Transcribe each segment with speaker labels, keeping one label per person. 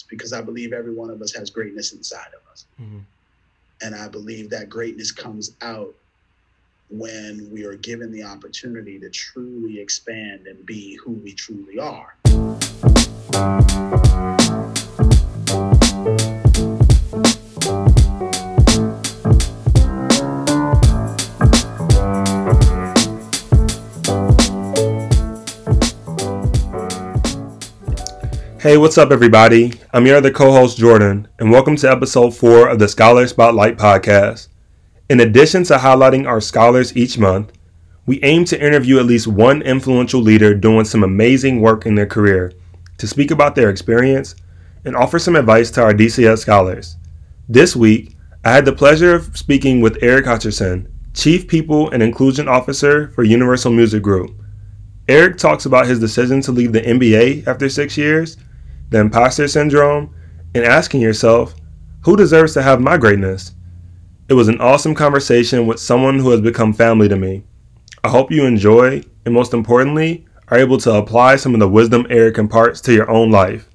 Speaker 1: because I believe every one of us has greatness inside of us. Mm-hmm. And I believe that greatness comes out when we are given the opportunity to truly expand and be who we truly are.
Speaker 2: Hey, what's up, everybody? I'm your other co host, Jordan, and welcome to episode four of the Scholar Spotlight podcast. In addition to highlighting our scholars each month, we aim to interview at least one influential leader doing some amazing work in their career to speak about their experience and offer some advice to our DCS scholars. This week, I had the pleasure of speaking with Eric Hutcherson, Chief People and Inclusion Officer for Universal Music Group. Eric talks about his decision to leave the NBA after six years the imposter syndrome, and asking yourself, who deserves to have my greatness? It was an awesome conversation with someone who has become family to me. I hope you enjoy, and most importantly, are able to apply some of the wisdom Eric imparts to your own life.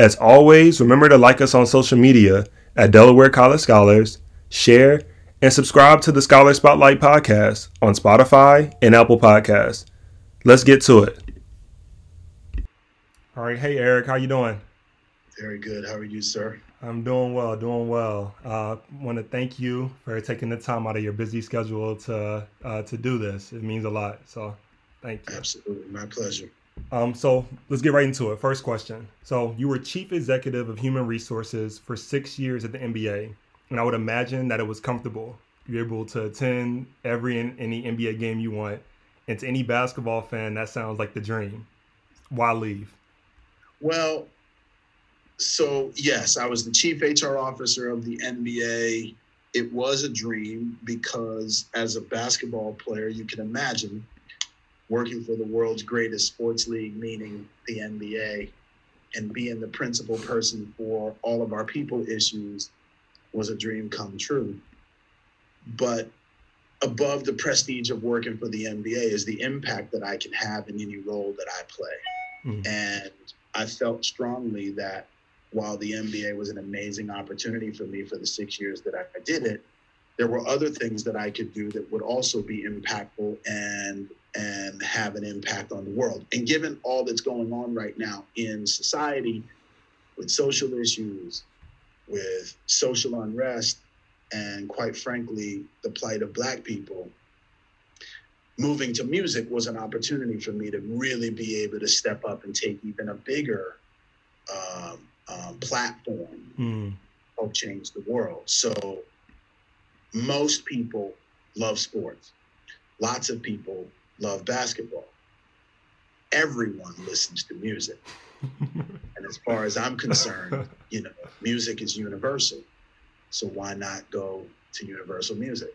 Speaker 2: As always, remember to like us on social media at Delaware College Scholars, share, and subscribe to the Scholar Spotlight podcast on Spotify and Apple Podcasts. Let's get to it. All right, hey Eric, how you doing?
Speaker 1: Very good. How are you, sir?
Speaker 2: I'm doing well, doing well. Uh, Want to thank you for taking the time out of your busy schedule to uh, to do this. It means a lot. So, thank you.
Speaker 1: Absolutely, my pleasure.
Speaker 2: Um, so let's get right into it. First question. So you were chief executive of human resources for six years at the NBA, and I would imagine that it was comfortable. You're able to attend every and any NBA game you want, and to any basketball fan, that sounds like the dream. Why leave?
Speaker 1: Well, so yes, I was the chief HR officer of the NBA. It was a dream because as a basketball player, you can imagine working for the world's greatest sports league, meaning the NBA, and being the principal person for all of our people issues was a dream come true. But above the prestige of working for the NBA is the impact that I can have in any role that I play. Mm. And I felt strongly that while the NBA was an amazing opportunity for me for the six years that I did it, there were other things that I could do that would also be impactful and and have an impact on the world. And given all that's going on right now in society with social issues, with social unrest, and quite frankly, the plight of black people, moving to music was an opportunity for me to really be able to step up and take even a bigger um, um, platform mm. help change the world. So most people love sports. Lots of people love basketball. Everyone listens to music. and as far as I'm concerned, you know, music is universal. So why not go to universal music?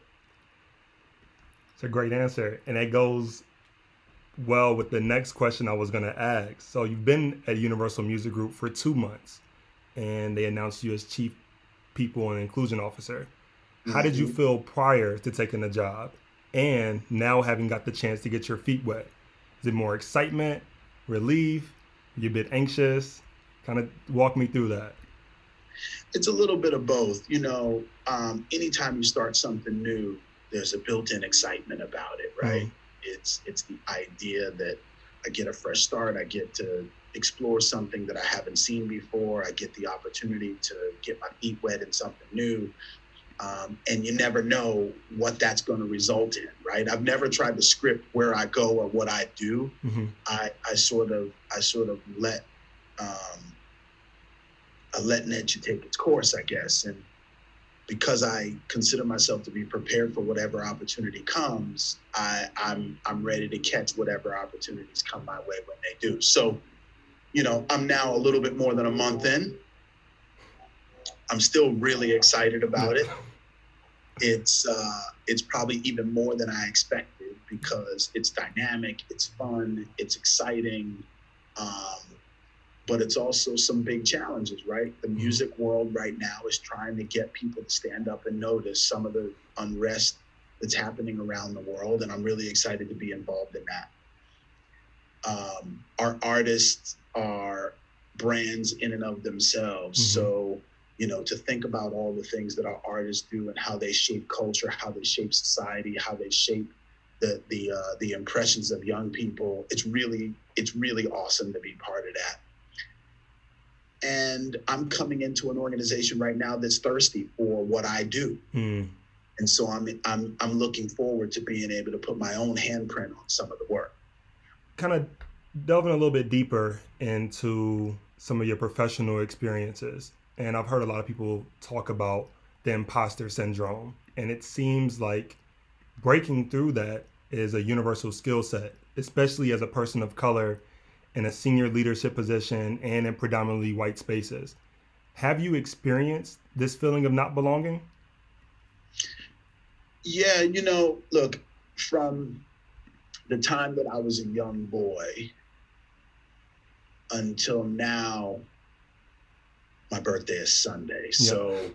Speaker 2: It's a great answer. And it goes well with the next question I was going to ask. So you've been at Universal Music Group for two months, and they announced you as Chief People and Inclusion Officer. How did you mm-hmm. feel prior to taking the job, and now having got the chance to get your feet wet? Is it more excitement, relief? You a bit anxious? Kind of walk me through that.
Speaker 1: It's a little bit of both. You know, um, anytime you start something new, there's a built-in excitement about it, right? Mm. It's it's the idea that I get a fresh start. I get to explore something that I haven't seen before. I get the opportunity to get my feet wet in something new. Um, and you never know what that's going to result in, right? I've never tried to script where I go or what I do. Mm-hmm. I, I sort of I sort of let um, I let nature take its course, I guess, and because I consider myself to be prepared for whatever opportunity comes, I, I'm I'm ready to catch whatever opportunities come my way when they do. So, you know, I'm now a little bit more than a month in. I'm still really excited about it. It's uh, it's probably even more than I expected because it's dynamic, it's fun, it's exciting. Um, but it's also some big challenges, right? The mm-hmm. music world right now is trying to get people to stand up and notice some of the unrest that's happening around the world, and I'm really excited to be involved in that. Um, our artists are brands in and of themselves. Mm-hmm. So, you know, to think about all the things that our artists do and how they shape culture, how they shape society, how they shape the the uh, the impressions of young people. It's really it's really awesome to be part of that. And I'm coming into an organization right now that's thirsty for what I do. Mm. And so I'm I'm I'm looking forward to being able to put my own handprint on some of the work.
Speaker 2: Kind of delving a little bit deeper into some of your professional experiences. And I've heard a lot of people talk about the imposter syndrome. And it seems like breaking through that is a universal skill set, especially as a person of color in a senior leadership position and in predominantly white spaces. Have you experienced this feeling of not belonging?
Speaker 1: Yeah, you know, look, from the time that I was a young boy until now, my birthday is Sunday. Yep. So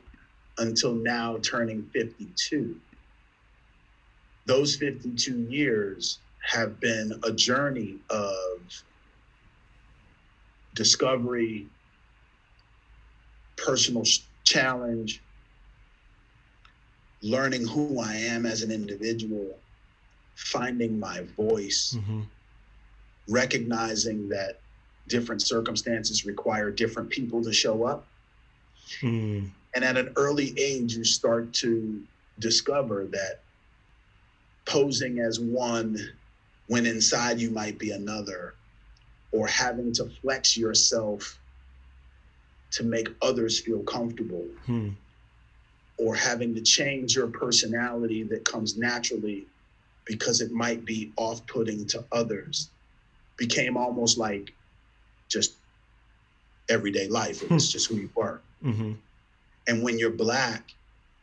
Speaker 1: until now, turning 52, those 52 years have been a journey of discovery, personal challenge, learning who I am as an individual, finding my voice, mm-hmm. recognizing that different circumstances require different people to show up. Mm. And at an early age, you start to discover that posing as one when inside you might be another, or having to flex yourself to make others feel comfortable, hmm. or having to change your personality that comes naturally because it might be off putting to others became almost like just everyday life. It was hmm. just who you were. Mm-hmm. And when you're black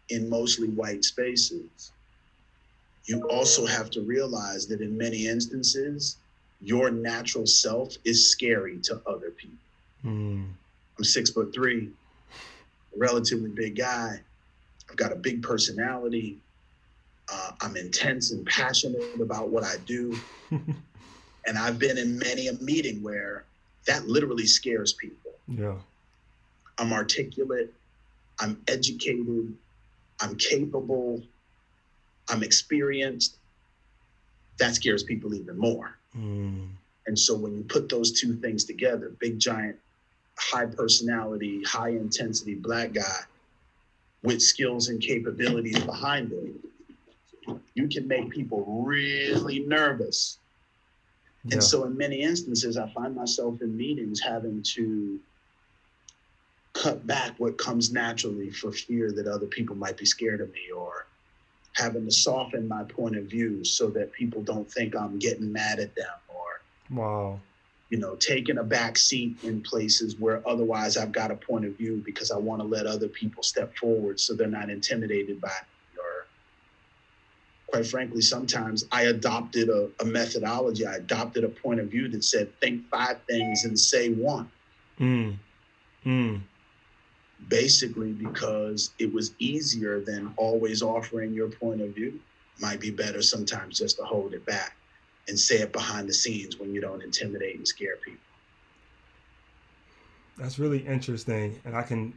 Speaker 1: in mostly white spaces, you also have to realize that in many instances, your natural self is scary to other people. Mm. I'm six foot three, a relatively big guy. I've got a big personality. Uh, I'm intense and passionate about what I do. and I've been in many a meeting where that literally scares people.
Speaker 2: Yeah.
Speaker 1: I'm articulate, I'm educated, I'm capable, I'm experienced. That scares people even more. Mm. And so when you put those two things together, big giant, high personality, high intensity black guy with skills and capabilities behind it, you can make people really nervous yeah. And so, in many instances, I find myself in meetings having to cut back what comes naturally for fear that other people might be scared of me or having to soften my point of view so that people don't think I'm getting mad at them or
Speaker 2: wow
Speaker 1: you know taking a back seat in places where otherwise I've got a point of view because I want to let other people step forward so they're not intimidated by me. quite frankly, sometimes I adopted a, a, methodology. I adopted a point of view that said, think five things and say one. Mm. Mm. Basically, because it was easier than always offering your point of view. Might be better sometimes just to hold it back and say it behind the scenes when you don't intimidate and scare people.
Speaker 2: That's really interesting. And I can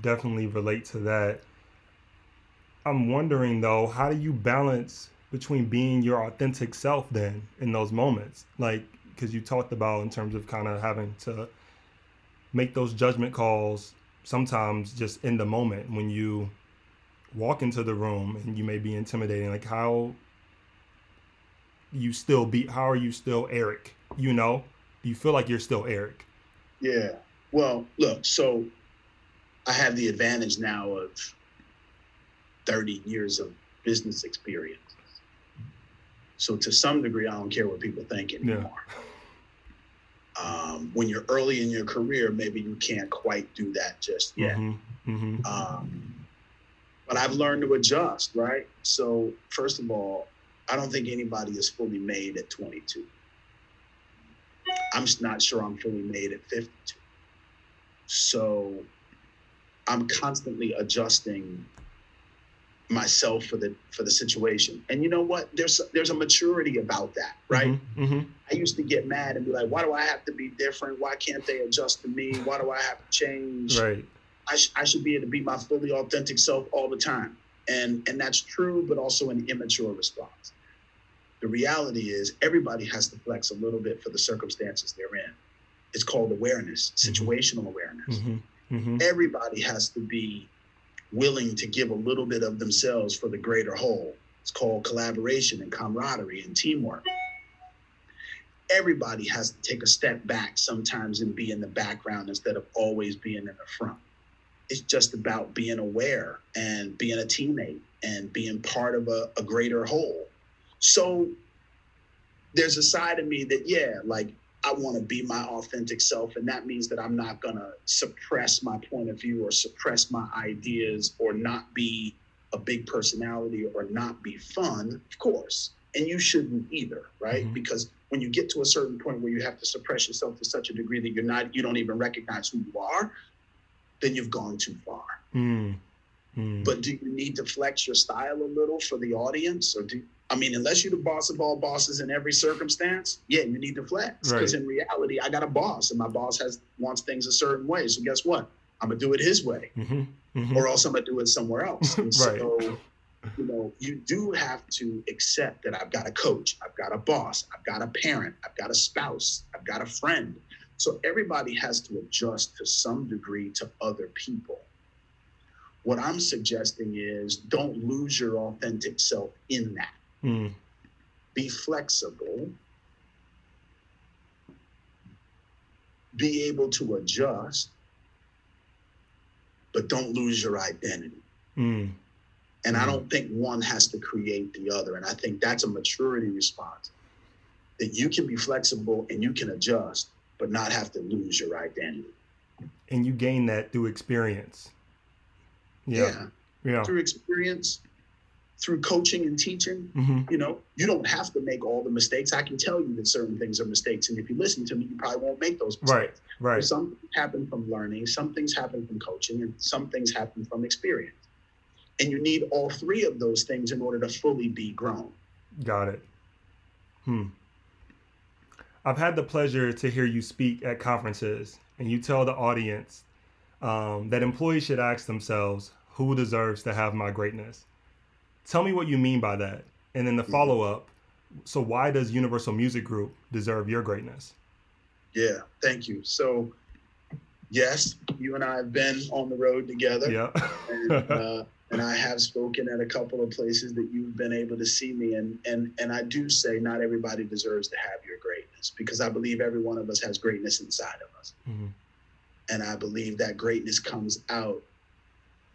Speaker 2: definitely relate to that I'm wondering though, how do you balance between being your authentic self then in those moments? Like, because you talked about in terms of kind of having to make those judgment calls sometimes just in the moment when you walk into the room and you may be intimidating. Like, how you still be, how are you still Eric? You know, do you feel like you're still Eric?
Speaker 1: Yeah. Well, look, so I have the advantage now of 30 years of business experience. So to some degree, I don't care what people think anymore. Yeah. Um, when you're early in your career, maybe you can't quite do that just yet. Mm-hmm. Mm-hmm. Um, but I've learned to adjust, right? So first of all, I don't think anybody is fully made at 22. I'm not sure I'm fully made at 52. So I'm constantly adjusting myself for the for the situation. And you know what? There's there's a maturity about that, right?
Speaker 2: Mm-hmm. Mm-hmm.
Speaker 1: I used to get mad and be like, why do I have to be different? Why can't they adjust to me? Why do I have to change?
Speaker 2: Right.
Speaker 1: I, sh- I should be able to be my fully authentic self all the time. And and that's true, but also an immature response. The reality is everybody has to flex a little bit for the circumstances they're in. It's called awareness, situational awareness.
Speaker 2: Mm-hmm. Mm-hmm.
Speaker 1: Everybody has to be willing to give a little bit of themselves for the greater whole. It's called collaboration and camaraderie and teamwork. Everybody has to take a step back sometimes and be in the background instead of always being in the front. It's just about being aware and being a teammate and being part of a, a greater whole. So there's a side of me that, yeah, like I want to be my authentic self. And that means that I'm not going to suppress my point of view or suppress my ideas or not be a big personality or not be fun, of course. And you shouldn't either, right?
Speaker 2: Mhm.
Speaker 1: Because when you get to a certain point where you have to suppress yourself to such a degree that you're not, you don't even recognize who you are, then you've gone too far.
Speaker 2: Mm. Mm.
Speaker 1: But do you need to flex your style a little for the audience, or do I mean, unless you're the boss of all bosses in every circumstance, yeah, you need to flex. Because
Speaker 2: Right.
Speaker 1: in reality, I got a boss, and my boss has wants things a certain way. So guess what? I'm gonna do it his way,
Speaker 2: Mhm. Mhm.
Speaker 1: or else I'm gonna do it somewhere else. And
Speaker 2: Right.
Speaker 1: So, you know, you do have to accept that I've got a coach, I've got a boss, I've got a parent, I've got a spouse, I've got a friend. So everybody has to adjust to some degree to other people. What I'm suggesting is don't lose your authentic self in that.
Speaker 2: Mm.
Speaker 1: Be flexible. Be able to adjust, but don't lose your identity.
Speaker 2: Mm.
Speaker 1: And I
Speaker 2: Mhm.
Speaker 1: don't think one has to create the other. And I think that's a maturity response that you can be flexible and you can adjust, but not have to lose your identity.
Speaker 2: And you gain that through experience. Yeah. Yeah.
Speaker 1: Through experience, through coaching and teaching,
Speaker 2: hmm
Speaker 1: you know, you don't have to make all the mistakes. I can tell you that certain things are mistakes. And if you listen to me, you probably won't make those mistakes.
Speaker 2: Right. Right.
Speaker 1: Some happen from learning, some things happen from coaching, and some things happen from experience. And you need all three of those things in order to fully be grown.
Speaker 2: Got it. Hmm. I've had the pleasure to hear you speak at conferences, and you tell the audience um, that employees should ask themselves, who deserves to have my greatness? Tell me what you mean by that. And then the
Speaker 1: Mhm.
Speaker 2: follow up so, why does Universal Music Group deserve your greatness?
Speaker 1: Yeah, thank you. So, yes, you and I have been on the road together.
Speaker 2: Yeah.
Speaker 1: and, uh, and I have spoken at a couple of places that you've been able to see me, and and and I do say not everybody deserves to have your greatness because I believe every one of us has greatness inside of us,
Speaker 2: Mhm.
Speaker 1: and I believe that greatness comes out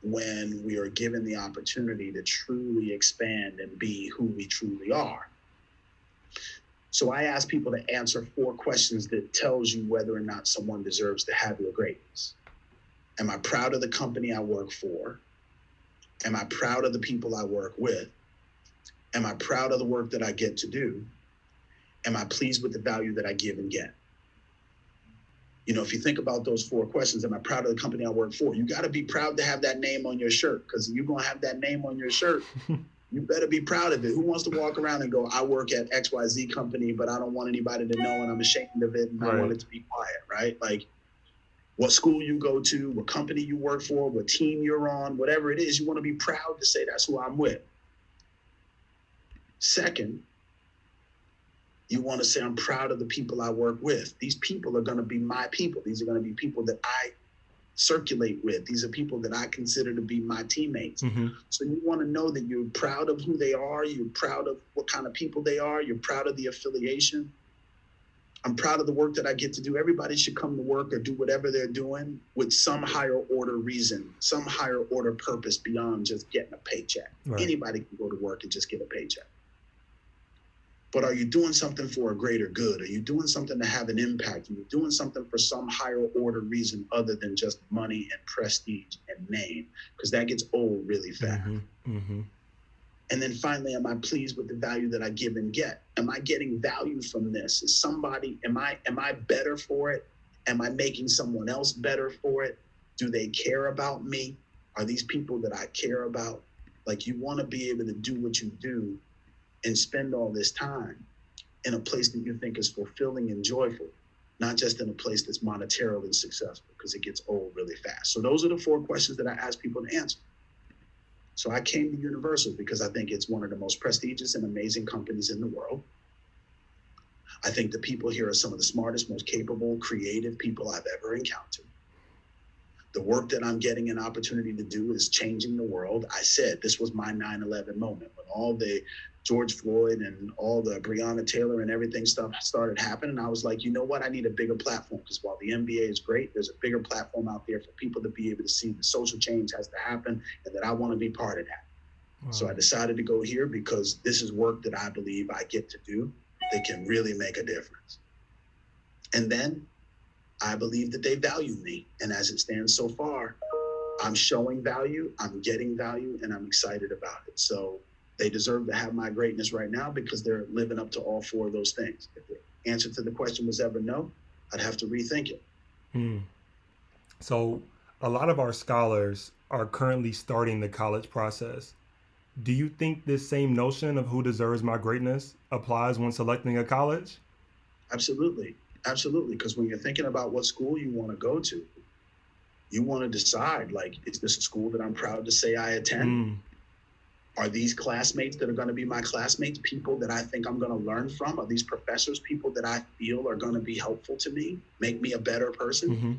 Speaker 1: when we are given the opportunity to truly expand and be who we truly are. So I ask people to answer four questions that tells you whether or not someone deserves to have your greatness. Am I proud of the company I work for? Am I proud of the people I work with? Am I proud of the work that I get to do? Am I pleased with the value that I give and get? You know, if you think about those four questions, am I proud of the company I work for? You got to be proud to have that name on your shirt because you're going to have that name on your shirt. you better be proud of it. Who wants to walk around and go, I work at XYZ company, but I don't want anybody to know and I'm ashamed of it and I want it to be quiet, right? Like, what school you go to, what company you work for, what team you're on, whatever it is, you want to be proud to say that's who I'm with. Second, you want to say, I'm proud of the people I work with. These people are going to be my people. These are going to be people that I circulate with. These are people that I consider to be my teammates.
Speaker 2: Mhm.
Speaker 1: So you want to know that you're proud of who they are, you're proud of what kind of people they are, you're proud of the affiliation. I'm proud of the work that I get to do. Everybody should come to work or do whatever they're doing with some higher order reason, some higher order purpose beyond just getting a paycheck.
Speaker 2: Right.
Speaker 1: Anybody can go to work and just get a paycheck. But are you doing something for a greater good? Are you doing something to have an impact? Are you doing something for some higher order reason other than just money and prestige and name? Because that gets old really fast.
Speaker 2: Mhm. Mhm.
Speaker 1: And then finally, am I pleased with the value that I give and get? Am I getting value from this? Is somebody, am I, am I better for it? Am I making someone else better for it? Do they care about me? Are these people that I care about? Like you want to be able to do what you do and spend all this time in a place that you think is fulfilling and joyful, not just in a place that's monetarily successful because it gets old really fast. So those are the four questions that I ask people to answer. So I came to Universal because I think it's one of the most prestigious and amazing companies in the world. I think the people here are some of the smartest, most capable, creative people I've ever encountered. The work that I'm getting an opportunity to do is changing the world. I said this was my 9 11 moment when all the George Floyd and all the Breonna Taylor and everything stuff started happening. I was like, you know what? I need a bigger platform because while the NBA is great, there's a bigger platform out there for people to be able to see the social change has to happen and that I want to be part of that. Wow. So I decided to go here because this is work that I believe I get to do that can really make a difference. And then I believe that they value me. And as it stands so far, I'm showing value, I'm getting value, and I'm excited about it. So they deserve to have my greatness right now because they're living up to all four of those things. If the answer to the question was ever no, I'd have to rethink it.
Speaker 2: Hmm. So, a lot of our scholars are currently starting the college process. Do you think this same notion of who deserves my greatness applies when selecting a college?
Speaker 1: Absolutely. Absolutely. Because when you're thinking about what school you want to go to, you want to decide like, is this a school that I'm proud to say I attend? Mm are these classmates that are going to be my classmates people that I think I'm going to learn from? Are these professors people that I feel are going to be helpful to me, make me a better person? Mm-hmm.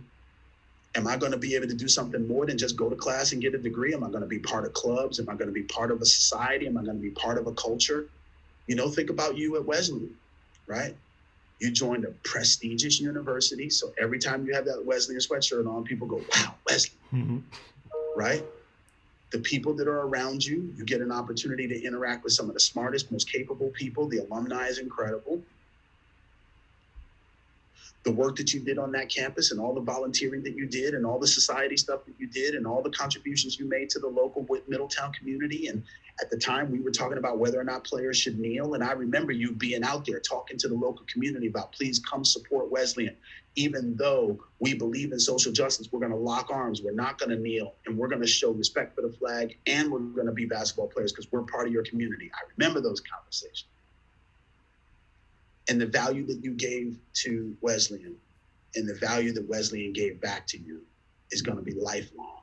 Speaker 1: Am I going to be able to do something more than just go to class and get a degree? Am I going to be part of clubs? Am I going to be part of a society? Am I going to be part of a culture? You know, think about you at Wesleyan, right? You joined a prestigious university. So every time you have that Wesleyan sweatshirt on, people go, wow, Wesleyan, mm-hmm. right? The people that are around you. You get an opportunity to interact with some of the smartest, most capable people. The alumni is incredible. The work that you did on that campus and all the volunteering that you did and all the society stuff that you did and all the contributions you made to the local Middletown community. And at the time we were talking about whether or not players should kneel. And i remember you being out there talking to the local community about please come support wesleyan even though we believe in social justice we're going to lock arms. We're not going to kneel. And we're going to show respect for the flag. And we're going to be basketball players because we're part of your community. I remember those conversations and the value that you gave to wesleyan and the value that wesleyan gave back to you is going to be lifelong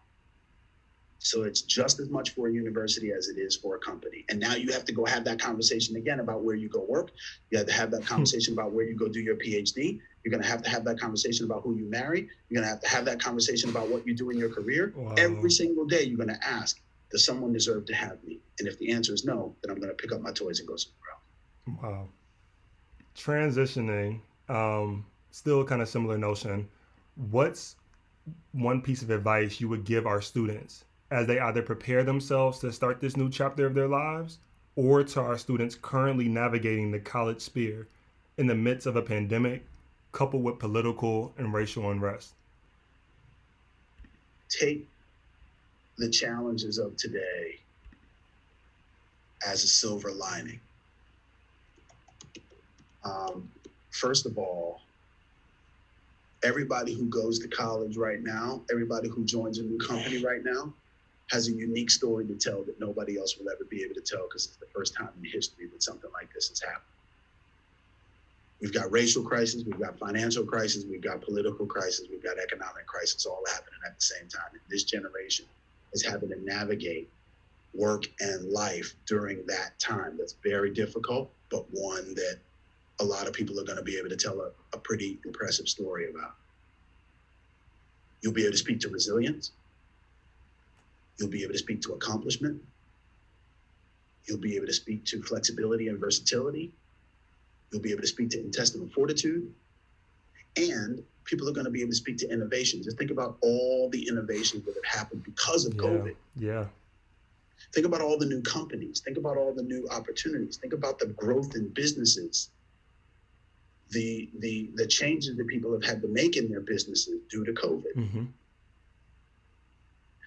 Speaker 1: so it's just as much for a university as it is for a company. And now you have to go have that conversation again about where you go work. You have to have that hmm. conversation about where you go do your PhD. You're going to have to have that conversation about who you marry. You're going to have to have that conversation about what you do in your career. Wow. Every single day, you're going to ask, does someone deserve to have me? And if the answer is no, then I'm going to pick up my toys and go somewhere
Speaker 2: else. Wow. Transitioning, um, still kind of similar notion. What's one piece of advice you would give our students as they either prepare themselves to start this new chapter of their lives or to our students currently navigating the college sphere in the midst of a pandemic coupled with political and racial unrest?
Speaker 1: Take the challenges of today as a silver lining. Um, first of all, everybody who goes to college right now, everybody who joins a new company right now, has a unique story to tell that nobody else will ever be able to tell because it's the first time in history that something like this has happened. We've got racial crisis, we've got financial crisis, we've got political crisis, we've got economic crisis all happening at the same time. And this generation is having to navigate work and life during that time. That's very difficult, but one that a lot of people are going to be able to tell a, a pretty impressive story about. You'll be able to speak to resilience You'll be able to speak to accomplishment. You'll be able to speak to flexibility and versatility. You'll be able to speak to intestinal fortitude. And people are going to be able to speak to innovation. Just think about all the innovations that have happened because of
Speaker 2: yeah,
Speaker 1: COVID.
Speaker 2: Yeah.
Speaker 1: Think about all the new companies. Think about all the new opportunities. Think about the growth in businesses. The the the changes that people have had to make in their businesses due to COVID. Mm-hmm.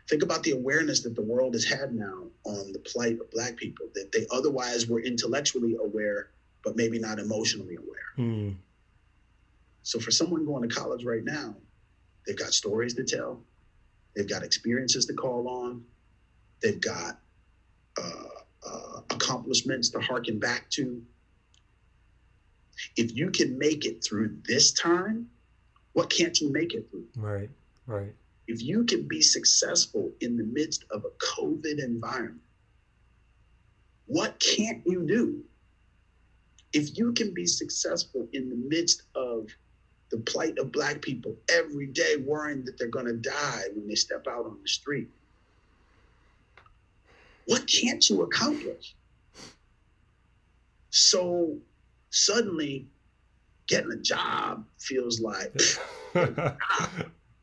Speaker 1: Think about the awareness that the world has had now on the plight of Black people, that they otherwise were intellectually aware, but maybe not emotionally aware. Mm. So for someone going to college right now, they've got stories to tell, they've got experiences to call on, they've got uh, uh, accomplishments to harken back to. If you can make it through this time, what can't you make it through?
Speaker 2: Right, right.
Speaker 1: If you can be successful in the midst of a COVID environment, what can't you do? If you can be successful in the midst of the plight of Black people every day, worrying that they're going to die when they step out on the street, what can't you accomplish? So suddenly, getting a job feels like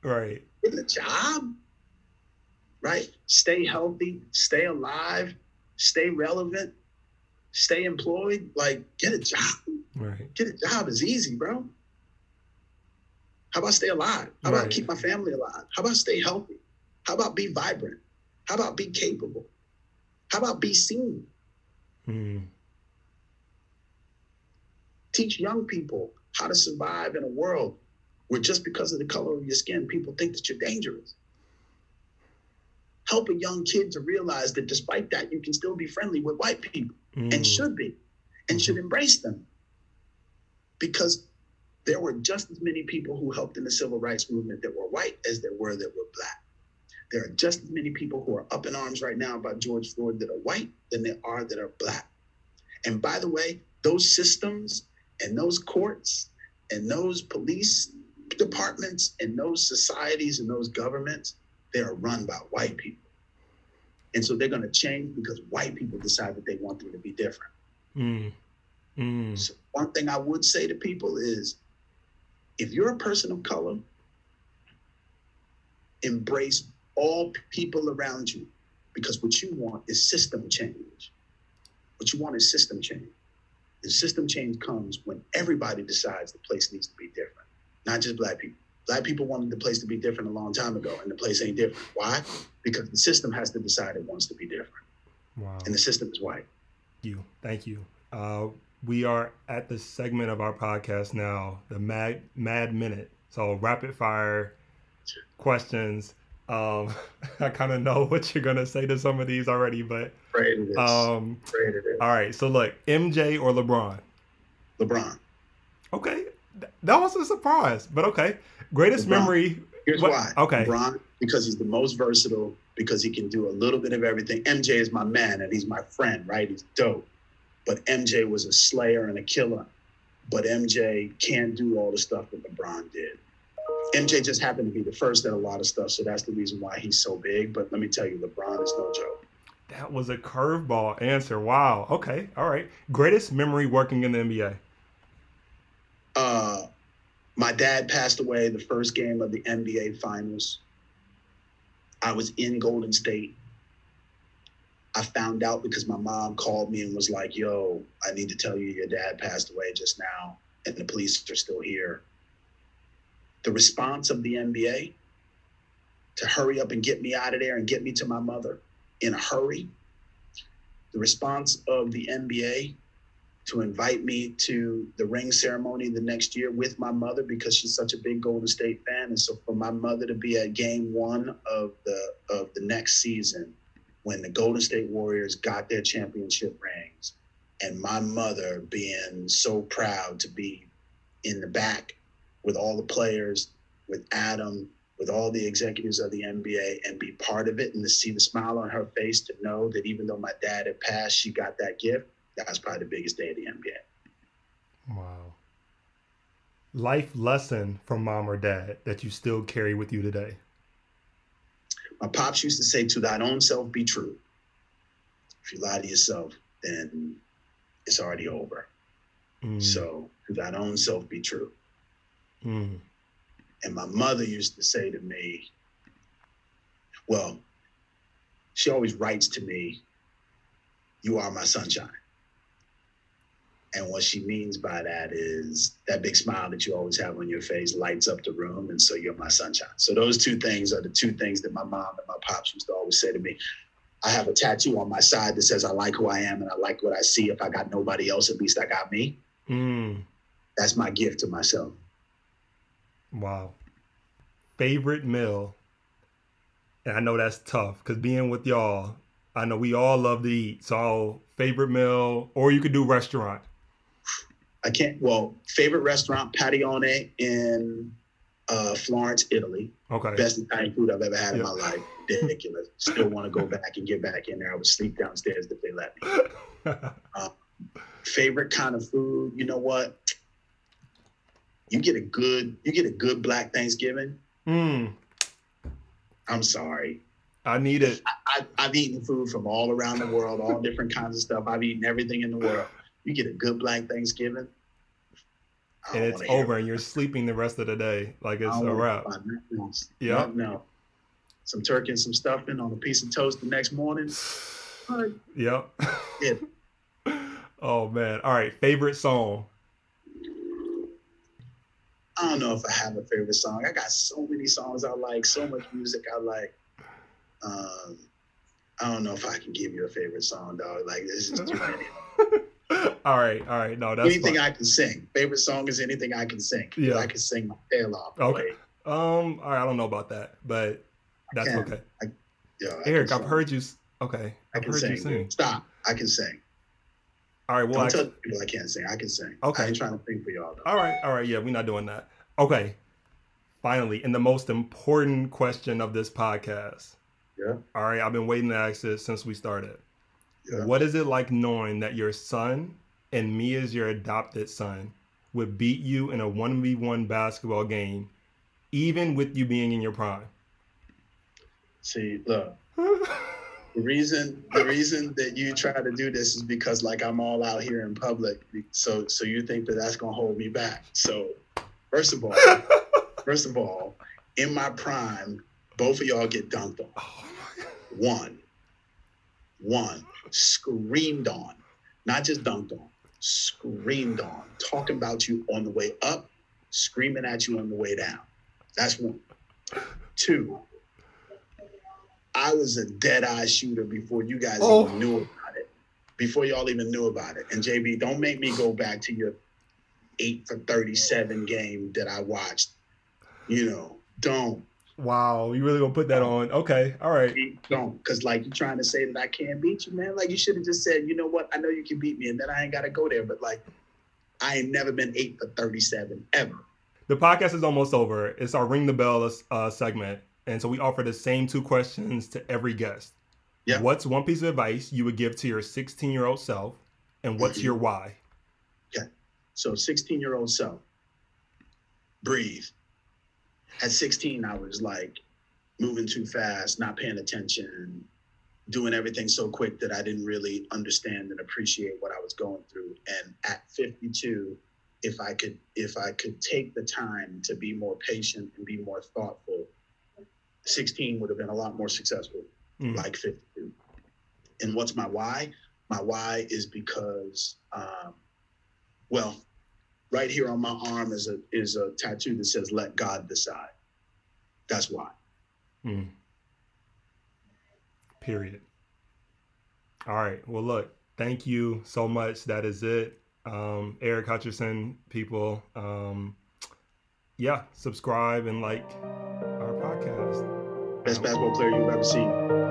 Speaker 2: right.
Speaker 1: Getting a job, right? Stay healthy, stay alive, stay relevant, stay employed. Like, get a job.
Speaker 2: Right.
Speaker 1: Get a job is easy, bro. How about stay alive? How about
Speaker 2: Right.
Speaker 1: keep my family alive? How about stay healthy? How about be vibrant? How about be capable? How about be seen?
Speaker 2: Mm.
Speaker 1: Teach young people how to survive in a world where just because of the color of your skin, people think that you're dangerous. Help a young kid to realize that despite that, you can still be friendly with white people and
Speaker 2: Mm.
Speaker 1: should be and should embrace them. Because there were just as many people who helped in the civil rights movement that were white as there were that were black. There are just as many people who are up in arms right now about George Floyd that are white than there are that are black. And by the way, those systems and those courts and those police departments and those societies and those governments, they are run by white people. And so they're going to change because white people decide that they want them to be different.
Speaker 2: Mm. Mm.
Speaker 1: So one thing I would say to people is if you're a person of color, embrace all people around you because what you want is system change. What you want is system change. And system change comes when everybody decides the place needs to be different, not just black people. Black people wanted the place to be different a long time ago, and the place ain't different. Why? Because the system has to decide it wants to be different,
Speaker 2: Wow.
Speaker 1: and the system is white.
Speaker 2: you. Thank you. Uh, we are at the segment of our podcast now, the Mad Mad Minute. So rapid fire questions. Um, I kind of know what you're gonna say to some of these already, but um,
Speaker 1: Afraid of this.
Speaker 2: all right. So look, MJ or LeBron?
Speaker 1: LeBron.
Speaker 2: Okay, that was a surprise, but okay. Greatest
Speaker 1: LeBron.
Speaker 2: memory.
Speaker 1: Here's
Speaker 2: What-
Speaker 1: why.
Speaker 2: okay.
Speaker 1: LeBron, because he's the most versatile, because he can do a little bit of everything. MJ is my man and he's my friend, right? He's dope. But MJ was a slayer and a killer. But MJ can't do all the stuff that LeBron did. MJ just happened to be the first at a lot of stuff, so that's the reason why he's so big. But let me tell you, LeBron is no joke.
Speaker 2: That was a curveball answer. Wow. Okay. All right. Greatest memory working in the NBA.
Speaker 1: Uh, my dad passed away the first game of the NBA Finals. I was in Golden State. I found out because my mom called me and was like, "Yo, I need to tell you your dad passed away just now, and the police are still here." The response of the NBA to hurry up and get me out of there and get me to my mother in a hurry. The response of the NBA to invite me to the ring ceremony the next year with my mother because she's such a big Golden State fan. And so for my mother to be at game one of the of the next season when the Golden State Warriors got their championship rings and my mother being so proud to be in the back with all the players, with Adam, with all the executives of the NBA and be part of it and to see the smile on her face to know that even though my dad had passed, she got that gift that was probably the biggest day of the NBA.
Speaker 2: Wow. Life lesson from mom or dad that you still carry with you today.
Speaker 1: My pops used to say, To thine own self be true. If you lie to yourself, then it's already over.
Speaker 2: Mm,
Speaker 1: So, to thine own self be true.
Speaker 2: Mm,
Speaker 1: And my mother used to say to me, Well, she always writes to me, You are my sunshine. And what she means by that is that big smile that you always have on your face lights up the room. And so you're my sunshine. So those two things are the two things that my mom and my pops used to always say to me. I have a tattoo on my side that says I like who I am and I like what I see. If I got nobody else, at least I got me.
Speaker 2: mm.
Speaker 1: That's my gift to myself.
Speaker 2: Wow. Favorite meal. And I know that's tough because being with y'all, I know we all love to eat. So favorite meal, or you could do restaurant.
Speaker 1: I can't. Well, favorite restaurant, Patione in uh, Florence, Italy.
Speaker 2: Okay.
Speaker 1: Best Italian food I've ever had
Speaker 2: Yep.
Speaker 1: in my life. Ridiculous. Still want to go back and get back in there. I would sleep downstairs if they let me. Favorite kind of food, you know what? You get a good, you get a good Black Thanksgiving.
Speaker 2: mm,
Speaker 1: I'm sorry.
Speaker 2: I need it.
Speaker 1: I, I've eaten food from all around the world, all different kinds of stuff. I've eaten everything in the world. You get a good Black Thanksgiving,
Speaker 2: And it's over, and you're sleeping the rest of the day. Like it's a wrap.
Speaker 1: hear about nothing else.
Speaker 2: Yeah.
Speaker 1: Else. Some turkey and some stuffing on a piece of toast the next morning. Right.
Speaker 2: Yep.
Speaker 1: Yeah.
Speaker 2: oh man. All right. Favorite song.
Speaker 1: I don't know if I have a favorite song. I got so many songs I like, so much music I like. Um, I don't know if I can give you a favorite song, dog. Like this is too many.
Speaker 2: all right. All right. No, that's
Speaker 1: anything
Speaker 2: fine.
Speaker 1: I can sing. Favorite song is anything I can sing.
Speaker 2: Yeah.
Speaker 1: I can sing my tail off.
Speaker 2: Okay.
Speaker 1: Like,
Speaker 2: um. All right. I don't know about that, but that's okay.
Speaker 1: yo, I
Speaker 2: Eric, I've
Speaker 1: sing.
Speaker 2: heard you. Okay.
Speaker 1: I
Speaker 2: I've
Speaker 1: can
Speaker 2: heard
Speaker 1: sing.
Speaker 2: you sing.
Speaker 1: Stop. I can sing.
Speaker 2: All right. Well,
Speaker 1: Don't
Speaker 2: actually,
Speaker 1: tell people I can't sing. I can sing.
Speaker 2: Okay.
Speaker 1: I ain't trying to sing for y'all though.
Speaker 2: all right. All right. Yeah, we're not doing that. Okay. Finally, and the most important question of this podcast.
Speaker 1: Yeah.
Speaker 2: All right. I've been waiting to ask this since we started.
Speaker 1: Yeah.
Speaker 2: What is it like knowing that your son and me as your adopted son would beat you in a 1v1 basketball game, even with you being in your prime?
Speaker 1: See, look. The reason the reason that you try to do this is because like I'm all out here in public, so so you think that that's gonna hold me back. So first of all, first of all, in my prime, both of y'all get dunked on.
Speaker 2: Oh.
Speaker 1: One, one screamed on, not just dunked on, screamed on, talking about you on the way up, screaming at you on the way down. That's one. Two, I was a dead eye shooter before you guys
Speaker 2: Oh.
Speaker 1: even knew about it. Before y'all even knew about it. And JB, don't make me go back to your eight for 37 game that I watched. You know, don't.
Speaker 2: Wow, you really gonna put that on? Okay, all right.
Speaker 1: Don't. Because, like, you're trying to say that I can't beat you, man. Like, you should have just said, you know what? I know you can beat me, and then I ain't got to go there. But, like, I ain't never been eight for 37 ever.
Speaker 2: The podcast is almost over. It's our ring the bell uh, segment, and so we offer the same two questions to every guest.
Speaker 1: Yeah.
Speaker 2: What's one piece of advice you would give to your 16 year old self, and what's
Speaker 1: Mhm.
Speaker 2: your why? Okay.
Speaker 1: So 16 year old self, breathe. At 16, I was like moving too fast, not paying attention, doing everything so quick that I didn't really understand and appreciate what I was going through. And at 52, if I could if I could take the time to be more patient and be more thoughtful, 16 would have been a lot more successful
Speaker 2: Mm.
Speaker 1: like 52. And what's my why? My why is because, um, well, right here on my arm is a is a tattoo that says "Let God decide." That's why.
Speaker 2: Mm. Period. All right. Well, look, thank you so much. That is it. Um, Eric Hutcherson, people. Um, yeah, subscribe and like our podcast.
Speaker 1: Best basketball player you've ever seen.